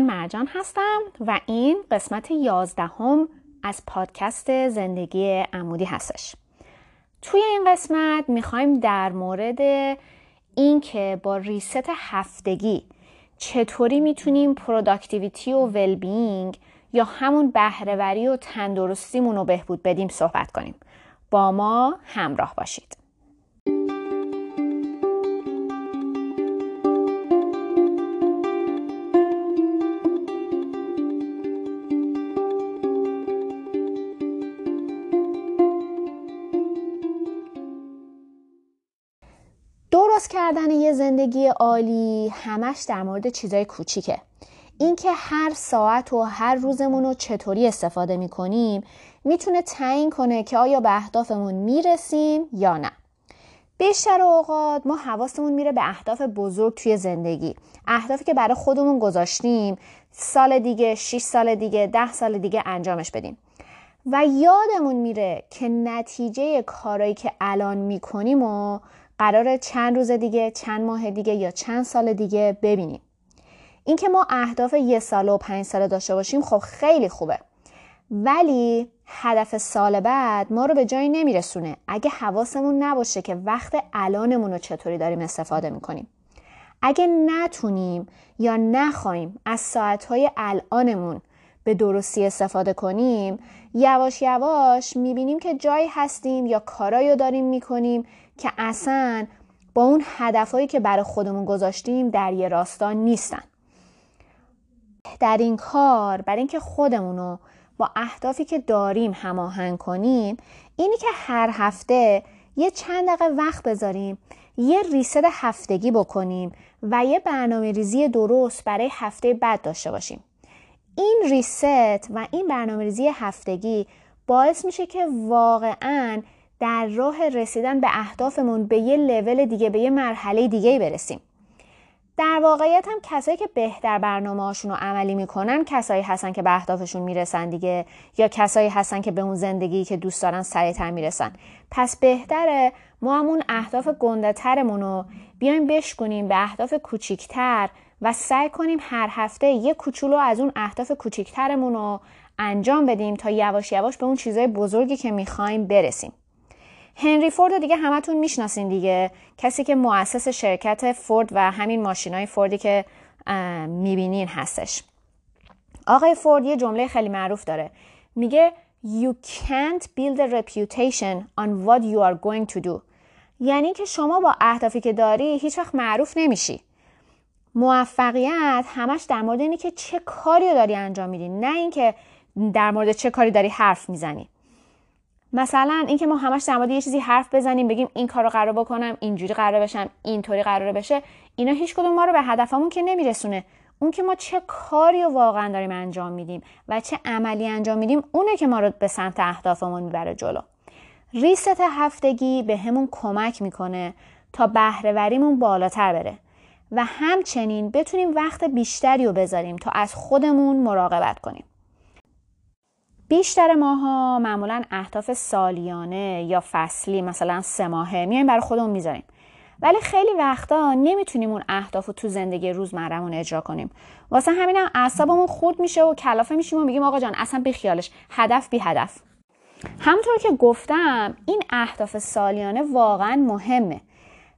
مرجان هستم و این قسمت یازدهم از پادکست زندگی عمودی هستش. توی این قسمت می‌خوایم در مورد اینکه با reset هفتگی چطوری می‌تونیم productivity و well-being یا همون بهرهوری و تندرستیمون رو بهبود بدیم صحبت کنیم. با ما همراه باشید. زندگی عالی همش در مورد چیزای کوچیکه. اینکه هر ساعت و هر روزمون رو چطوری استفاده می‌کنیم می‌تونه تعیین کنه که آیا به اهدافمون می‌رسیم یا نه. بیشتر اوقات ما حواسمون میره به اهداف بزرگ توی زندگی. اهدافی که برای خودمون گذاشتیم سال دیگه 6 سال دیگه ده سال دیگه انجامش بدیم. و یادمون میره که نتیجه کارایی که الان می‌کنیم و قرار چند روز دیگه چند ماه دیگه یا چند سال دیگه ببینیم. اینکه ما اهداف یه سال و پنج ساله داشته باشیم خب خیلی خوبه. ولی هدف سال بعد ما رو به جایی نمیرسونه. اگه حواسمون نباشه که وقت الانمون رو چطوری داریم استفاده می‌کنیم. اگه نتونیم یا نخواهیم از ساعتهای الانمون به درستی استفاده کنیم. یواش یواش می‌بینیم که جایی هستیم یا کارایی داریم می‌کنیم که اصلا با اون هدفهایی که برای خودمون گذاشتیم در یه راستا نیستن. در این کار برای اینکه خودمون رو با اهدافی که داریم هماهنگ کنیم اینی که هر هفته یه چند دقیقه وقت بذاریم یه ریست هفتگی بکنیم و یه برنامه ریزی درست برای هفته بعد داشته باشیم. این ریست و این برنامه ریزی هفتگی باعث میشه که واقعا در راه رسیدن به اهدافمون به یه لول دیگه به یه مرحله دیگه برسیم. در واقعیت هم کسایی که بهتر برنامه هاشون رو عملی می‌کنن کسایی هستن که به اهدافشون می‌رسن دیگه یا کسایی هستن که به اون زندگی که دوست دارن سریعتر می‌رسن. پس بهتره ما همون اهداف گنده ترمون رو بیایم بشکنیم به اهداف کوچیکتر و سعی کنیم هر هفته یه کوچولو از اون اهداف کوچیکترمون رو انجام بدیم تا یواش یواش به اون چیزای بزرگی که می‌خوایم برسیم. هنری فورد دیگه همتون می‌شناسین دیگه. کسی که مؤسس شرکت فورد و همین ماشینای فوردی که می‌بینین هستش. آقای فورد یه جمله خیلی معروف داره. میگه You can't build a reputation on what you are going to do. یعنی که شما با اهدافی که داری هیچ وقت معروف نمیشی. موفقیت همش در مورد اینه که چه کاری رو داری انجام میدی نه اینکه در مورد چه کاری داری حرف می‌زنی. مثلا اینکه ما همش در مورد یه چیزی حرف بزنیم بگیم این کارو قرار بکنم اینجوری قرار بشم اینطوری قرار بشه اینا هیچ کدوم ما رو به هدفمون که نمیرسونه. اون که ما چه کاری رو واقعا داریم انجام میدیم و چه عملی انجام میدیم اونه که ما رو به سمت اهدافمون می‌بره جلو. ریست هفتگی به همون کمک می‌کنه تا بهرهوریمون بالاتر بره. و همچنین بتونیم وقت بیشتری رو بذاریم تا از خودمون مراقبت کنیم. بیشتر ماها معمولا اهداف سالیانه یا فصلی مثلا سه ماهه میایم برای خودمون می‌ذاریم. ولی خیلی وقتا نمی‌تونیم اون اهداف رو تو زندگی روزمرهمون اجرا کنیم. واسه همینم هم اعصابمون خورد میشه و کلافه میشیم و میگیم آقا جان اصلا بی خیالش. هدف بی هدف. همونطور که گفتم این اهداف سالیانه واقعا مهمه.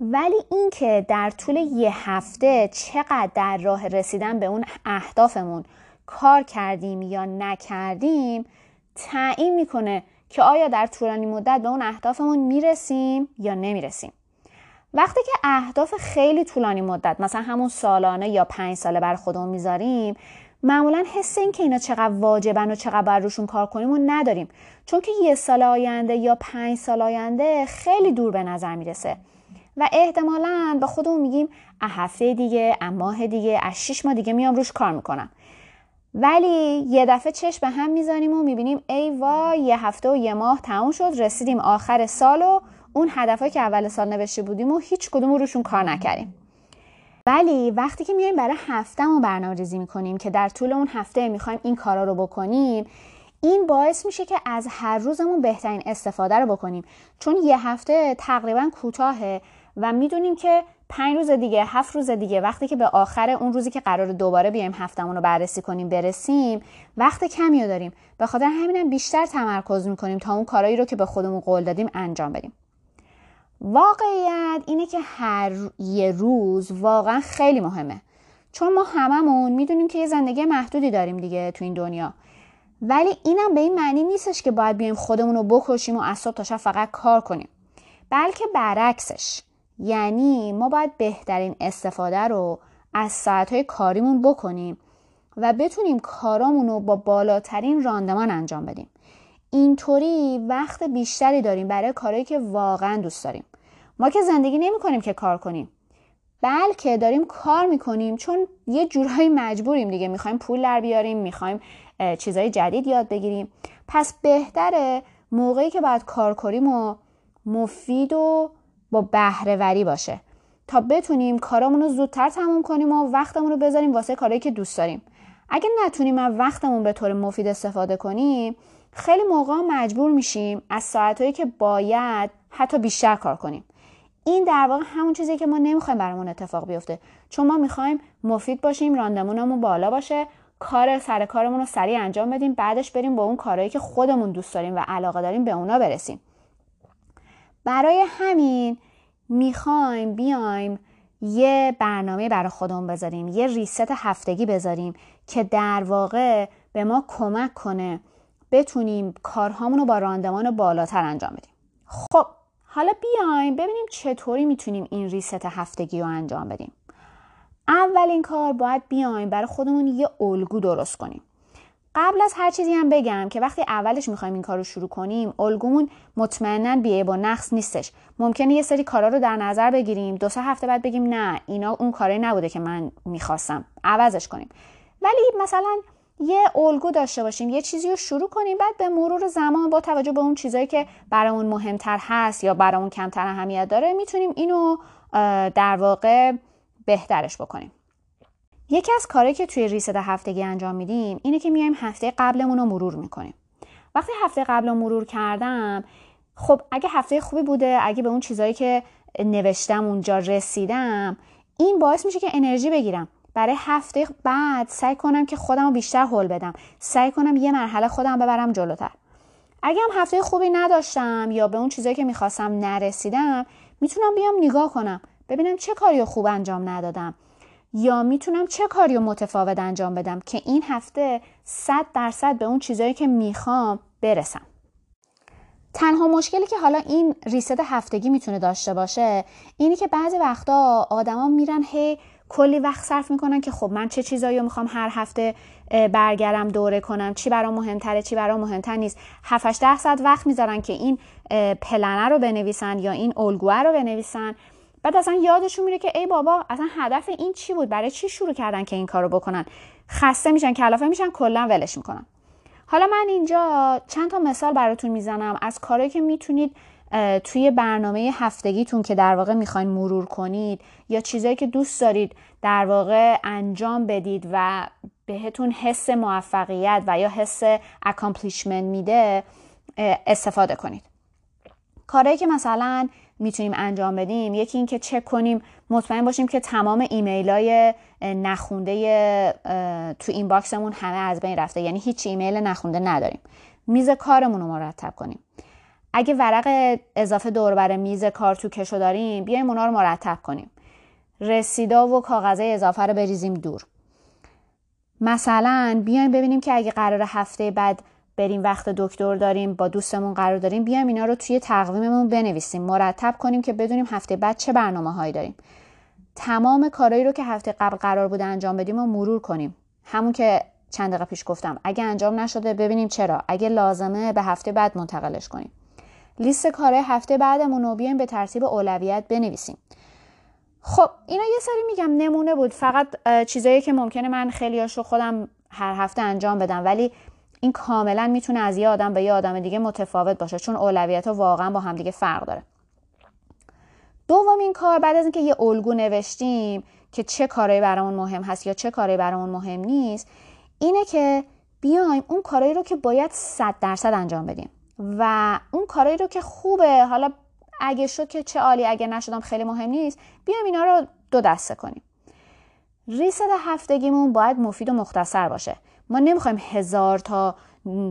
ولی اینکه در طول یه هفته چقدر در راه رسیدن به اون اهدافمون کار کردیم یا نکردیم تعیین می‌کنه که آیا در طولانی مدت به اون اهدافمون می‌رسیم یا نمی‌رسیم. وقتی که اهداف خیلی طولانی مدت مثلا همون سالانه یا پنج ساله بر خودمون می‌ذاریم معمولا حس این که اینا چقدر واجبن و چقدر بر روشون کار کنیم و نداریم. چون که یه سال آینده یا پنج سال آینده خیلی دور به نظر می‌رسه. و احتمالا به خودمون میگیم اه هفته دیگه اه ماه دیگه از شیش ماه دیگه میام روش کار می‌کنم. ولی یه دفعه چشم به هم می‌زنیم و می‌بینیم ای وای یه هفته و یه ماه تموم شد رسیدیم آخر سال و اون هدفهایی که اول سال نوشته بودیم و هیچ کدوم روشون کار نکردیم. ولی وقتی که میایم برای هفتهمون برنامه ریزی می‌کنیم که در طول اون هفته می‌خوایم این کارا رو بکنیم این باعث میشه که از هر روزمون بهترین استفاده رو بکنیم. چون یه هفته تقریبا کوتاهه. و می‌دونیم که پنج روز دیگه هفت روز دیگه وقتی که به آخر اون روزی که قرار دوباره بیایم هفتمون رو بررسی کنیم برسیم وقت کمی رو داریم. به خاطر همینم بیشتر تمرکز می‌کنیم تا اون کارایی رو که به خودمون قول دادیم انجام بدیم. واقعیت اینه که هر یه روز واقعا خیلی مهمه. چون ما هممون می‌دونیم که یه زندگی محدودی داریم دیگه تو این دنیا. ولی اینم به این معنی نیستش که باید بیایم خودمون رو بکشیم و صبح تا شب فقط کار کنیم. بلکه برعکسش. یعنی ما باید بهترین استفاده رو از ساعتهای کاریمون بکنیم و بتونیم کارامون رو با بالاترین راندمان انجام بدیم. اینطوری وقت بیشتری داریم برای کارهایی که واقعا دوست داریم. ما که زندگی نمی کنیم که کار کنیم بلکه داریم کار می‌کنیم چون یه جورایی مجبوریم دیگه. می‌خوایم پول در بیاریم می‌خوایم چیزهای جدید یاد بگیریم. پس بهتره موقعی که باید کار کنیم و مفید و با بهرهوری باشه. تا بتونیم کارامون رو زودتر تموم کنیم و وقتمون رو بذاریم واسه کارهایی که دوست داریم. اگه نتونیم از وقتمون به طور مفید استفاده کنیم خیلی موقع مجبور میشیم از ساعتهایی که باید حتی بیشتر کار کنیم. این در واقع همون چیزی که ما نمی‌خوایم برامون اتفاق بیفته. چون ما می‌خوایم مفید باشیم راندمونمون بالا باشه کار سر کارمون رو سریع انجام بدیم بعدش بریم با اون کارهایی که خودمون دوست داریم و علاقه داریم به اونا برسیم. برای همین می‌خوایم بیایم یه برنامه برای خودمون بذاریم یه ریست هفتگی بذاریم که در واقع به ما کمک کنه بتونیم کارهامون رو با راندمان بالاتر انجام بدیم. خب حالا بیایم ببینیم چطوری می‌تونیم این ریست هفتگی رو انجام بدیم. اولین کار باید بیایم برای خودمون یه الگو درست کنیم. قبل از هر چیزی هم بگم که وقتی اولش می‌خوایم این کار رو شروع کنیم الگومون مطمئنا بیه با نقص نیستش. ممکنه یه سری کارا رو در نظر بگیریم دو سه هفته بعد بگیم نه اینا اون کاری نبوده که من می‌خواستم. عوضش کنیم. ولی مثلا یه الگو داشته باشیم یه چیزی رو شروع کنیم بعد به مرور زمان با توجه به اون چیزایی که برامون مهمتر هست یا برامون کمتر اهمیت داره می‌تونیم اینو در واقع بهترش بکنیم. یکی از کارهایی که توی ریست هفتگی انجام میدیم اینه که میایم هفته قبلمون رو مرور می‌کنیم. وقتی هفته قبل رو مرور کردم خب اگه هفته خوبی بوده اگه به اون چیزایی که نوشتم اونجا رسیدم این باعث میشه که انرژی بگیرم. برای هفته بعد سعی کنم که خودم رو بیشتر حل بدم. سعی کنم یه مرحله خودم ببرم جلوتر. اگه هم هفته خوبی نداشتم یا به اون چیزایی که می‌خواستم نرسیدم می‌تونم بیام نگاه کنم ببینم چه کاری خوب انجام ندادم. یا می‌تونم چه کاری متفاوت انجام بدم که این هفته صد درصد به اون چیزایی که می‌خوام برسم؟ تنها مشکلی که حالا این ریست هفتگی می‌تونه داشته باشه اینی که بعضی وقتا آدما میرن هی کلی وقت صرف می‌کنن که خب من چه چیزایی رو می‌خوام هر هفته برگرم دوره کنم چی برام مهمتره چی برام مهمتر نیست. 7 ده ساعت وقت می‌ذارن که این پلنه رو بنویسن یا این الگوه رو بنویسن. بعد اصلا یادشون میره که ای بابا اصلا هدف این چی بود؟ برای چی شروع کردن که این کارو بکنن؟ خسته میشن کلافه میشن کلا ولش می‌کنن. حالا من اینجا چند تا مثال براتون می‌زنم از کارهایی که می‌تونید توی برنامه هفتگیتون که در واقع می‌خواین مرور کنید یا چیزایی که دوست دارید در واقع انجام بدید و بهتون حس موفقیت و یا حس accomplishment میده استفاده کنید. کارهایی که مثلا می‌تونیم انجام بدیم. یکی این که چک کنیم مطمئن باشیم که تمام ایمیل های نخونده تو این باکسمون همه از بین رفته. یعنی هیچ ایمیل نخونده نداریم. میز کارمون رو مرتب کنیم. اگه ورق اضافه دور بر میز کار تو کشو داریم بیایم اونا رو مرتب کنیم. رسیدا و کاغذه اضافه رو بریزیم دور. مثلا بیایم ببینیم که اگه قرار هفته بعد بریم وقت دکتر داریم با دوستمون قرار داریم بیایم اینا رو توی تقویممون بنویسیم. مرتب کنیم که بدونیم هفته بعد چه برنامه هایی داریم. تمام کارهایی رو که هفته قبل قرار بوده انجام بدیم و مرور کنیم. همون که چند دقیقه پیش گفتم اگه انجام نشده ببینیم چرا. اگه لازمه به هفته بعد منتقلش کنیم. لیست کارهای هفته بعدمون رو بیایم به ترتیب اولویت بنویسیم. خب اینا یه سری میگم نمونه بود. فقط چیزایی که ممکنه من خیلیاشو خودم هر هفته انجام بدم. ولی این کاملا می‌تونه از یه آدم به یه آدم دیگه متفاوت باشه چون اولویت ها واقعا با هم دیگه فرق داره. دومین کار بعد از اینکه یه الگو نوشتیم که چه کارهایی برامون مهم هست یا چه کارهایی برامون مهم نیست اینه که بیایم اون کارهایی رو که باید صد درصد انجام بدیم. و اون کارهایی رو که خوبه حالا اگه شد که چه عالی اگه نشدم خیلی مهم نیست بیایم اینا رو دو دسته کنیم. ریست هفتگیمون باید مفید و مختصر باشه. ما نمی‌خوایم هزار تا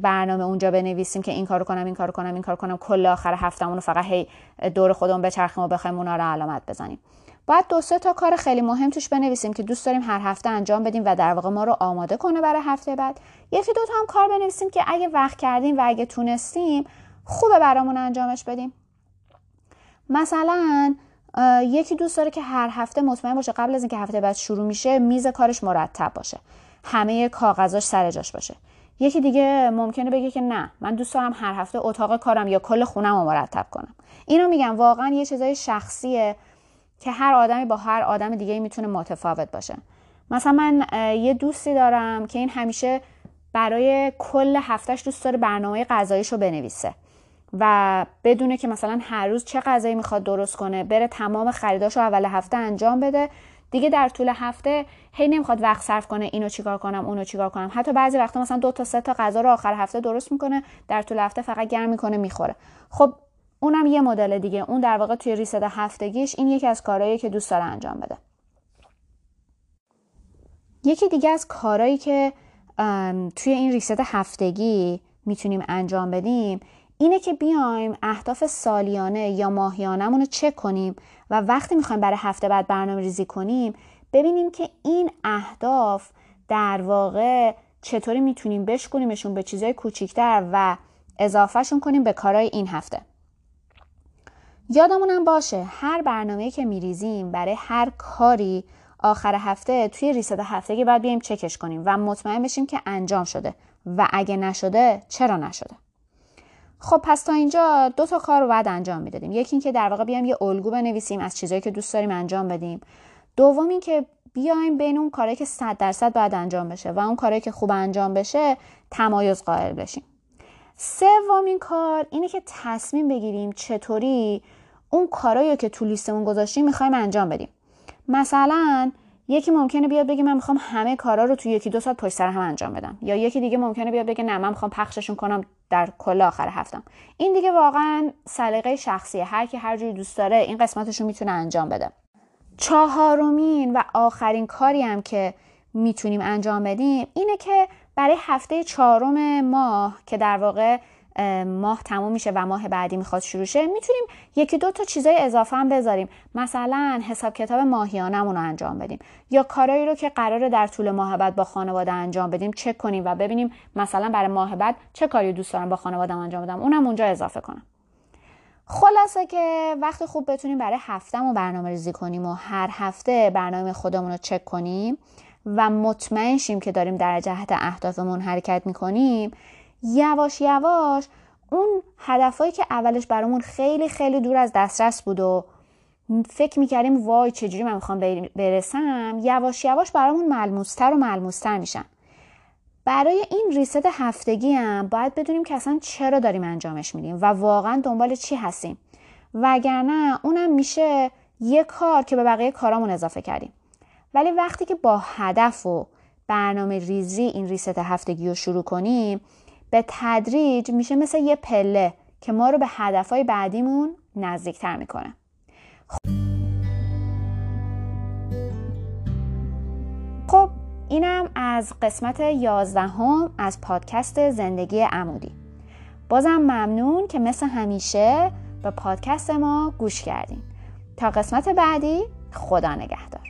برنامه اونجا بنویسیم که این کارو کنم این کارو کنم این کارو کنم کل آخر هفتمون رو فقط هی دور خودمون بچرخیم و بخوایم اونا رو علامت بزنیم. باید دو سه تا کار خیلی مهم توش بنویسیم که دوست داریم هر هفته انجام بدیم و در واقع ما رو آماده کنه برای هفته بعد. یکی دو تا هم کار بنویسیم که اگه وقت کردیم و اگه تونستیم خوبه برامون انجامش بدیم. مثلا یکی دوست داره که هر هفته مطمئن باشه قبل از اینکه هفته بعد شروع میشه میز کارش مرتب باشه. همه کاغذاش سر جاش باشه. یکی دیگه ممکنه بگه که نه من دوست دارم هر هفته اتاق کارم یا کل خونم رو مرتب کنم. اینو میگم واقعا یه چیزای شخصیه که هر آدمی با هر آدم دیگه می‌تونه متفاوت باشه. مثلا من یه دوستی دارم که این همیشه برای کل هفتهش دوست داره برنامه غذاییشو بنویسه و بدونه که مثلا هر روز چه غذایی می‌خواد درست کنه بره تمام خریداشو اول هفته انجام بده. دیگه در طول هفته هی نمی‌خواد وقت صرف کنه اینو چیکار کنم اونو چیکار کنم. حتی بعضی وقتا مثلا دو تا سه تا غذا رو آخر هفته درست می‌کنه در طول هفته فقط گرم می‌کنه می‌خوره. خب اونم یه مدل دیگه. اون در واقع توی ریست هفتگیش این یکی از کارهایی که دوست داره انجام بده. یکی دیگه از کارهایی که توی این ریست هفتگی می‌تونیم انجام بدیم اینه که بیایم اهداف سالیانه یا ماهیانمون رو چک کنیم و وقتی می‌خوایم برای هفته بعد برنامه ریزی کنیم ببینیم که این اهداف در واقع چطوری می‌تونیم بشکنیمشون به چیزهای کوچیکتر و اضافهشون کنیم به کارهای این هفته. یادمونم باشه هر برنامه که میریزیم برای هر کاری آخر هفته توی ریست هفتگی باید بیایم چکش کنیم و مطمئن بشیم که انجام شده. و اگه نشده چرا نشده؟ خب پس تا اینجا دو تا کار رو باید انجام می‌دادیم. یکی اینکه در واقع بیایم یه الگو بنویسیم از چیزهایی که دوست داریم انجام بدیم. دوم اینکه بیایم بین اون کارهایی که 100 درصد باید انجام بشه و اون کارهایی که خوب انجام بشه تمایز قائل بشیم. سومین کار اینه که تصمیم بگیریم چطوری اون کارایی که تو لیستمون گذاشتیم می‌خوایم انجام بدیم. مثلا یکی ممکنه بیاد بگه من می‌خوام همه کارا رو تو یکی دو ساعت پشت سر هم انجام بدم یا یکی دیگه ممکنه بیاد بگه نه من می‌خوام پخششون کنم در کل آخر هفتم. این دیگه واقعا سلیقه شخصیه. هر کی هر جوری دوست داره این قسمتش رو می‌تونه انجام بده. چهارمین و آخرین کاری هم که می‌تونیم انجام بدیم اینه که برای هفته چهارم ماه که در واقع ماه تموم میشه و ماه بعدی می‌خواد شروع شه می‌تونیم یکی دو تا چیزای اضافه هم بذاریم. مثلا حساب کتاب ماهیانمون رو انجام بدیم. یا کارایی رو که قراره در طول ماه بعد با خانواده انجام بدیم چک کنیم و ببینیم مثلا برای ماه بعد چه کاری دوست دارم با خانواده انجام بدم. اونم اونجا اضافه کنم. خلاصه که وقتی خوب بتونیم برای هفتهمون برنامه ریزی کنیم و هر هفته برنامه خودمون رو چک کنیم و مطمئن شیم که داریم در جهت اهدافمون حرکت می‌کنیم. یواش یواش اون هدفهایی که اولش برامون خیلی خیلی دور از دسترس بود و فکر می‌کردیم وای چجوری من می‌خوام برسم یواش یواش برامون ملموستر و ملموستر میشن. برای این ریست هفتگی هم باید بدونیم که اصلا چرا داریم انجامش میدیم و واقعا دنبال چی هستیم. وگرنه اونم میشه یه کار که به بقیه کارامون اضافه کردیم. ولی وقتی که با هدف و برنامه ریزی این ریست هفتگی رو شروع کنیم به تدریج میشه مثل یه پله که ما رو به هدفهای بعدیمون نزدیکتر می‌کنه. خب اینم از قسمت یازدهم از پادکست زندگی عمودی. بازم ممنون که مثل همیشه به پادکست ما گوش کردین. تا قسمت بعدی خدا نگهدار.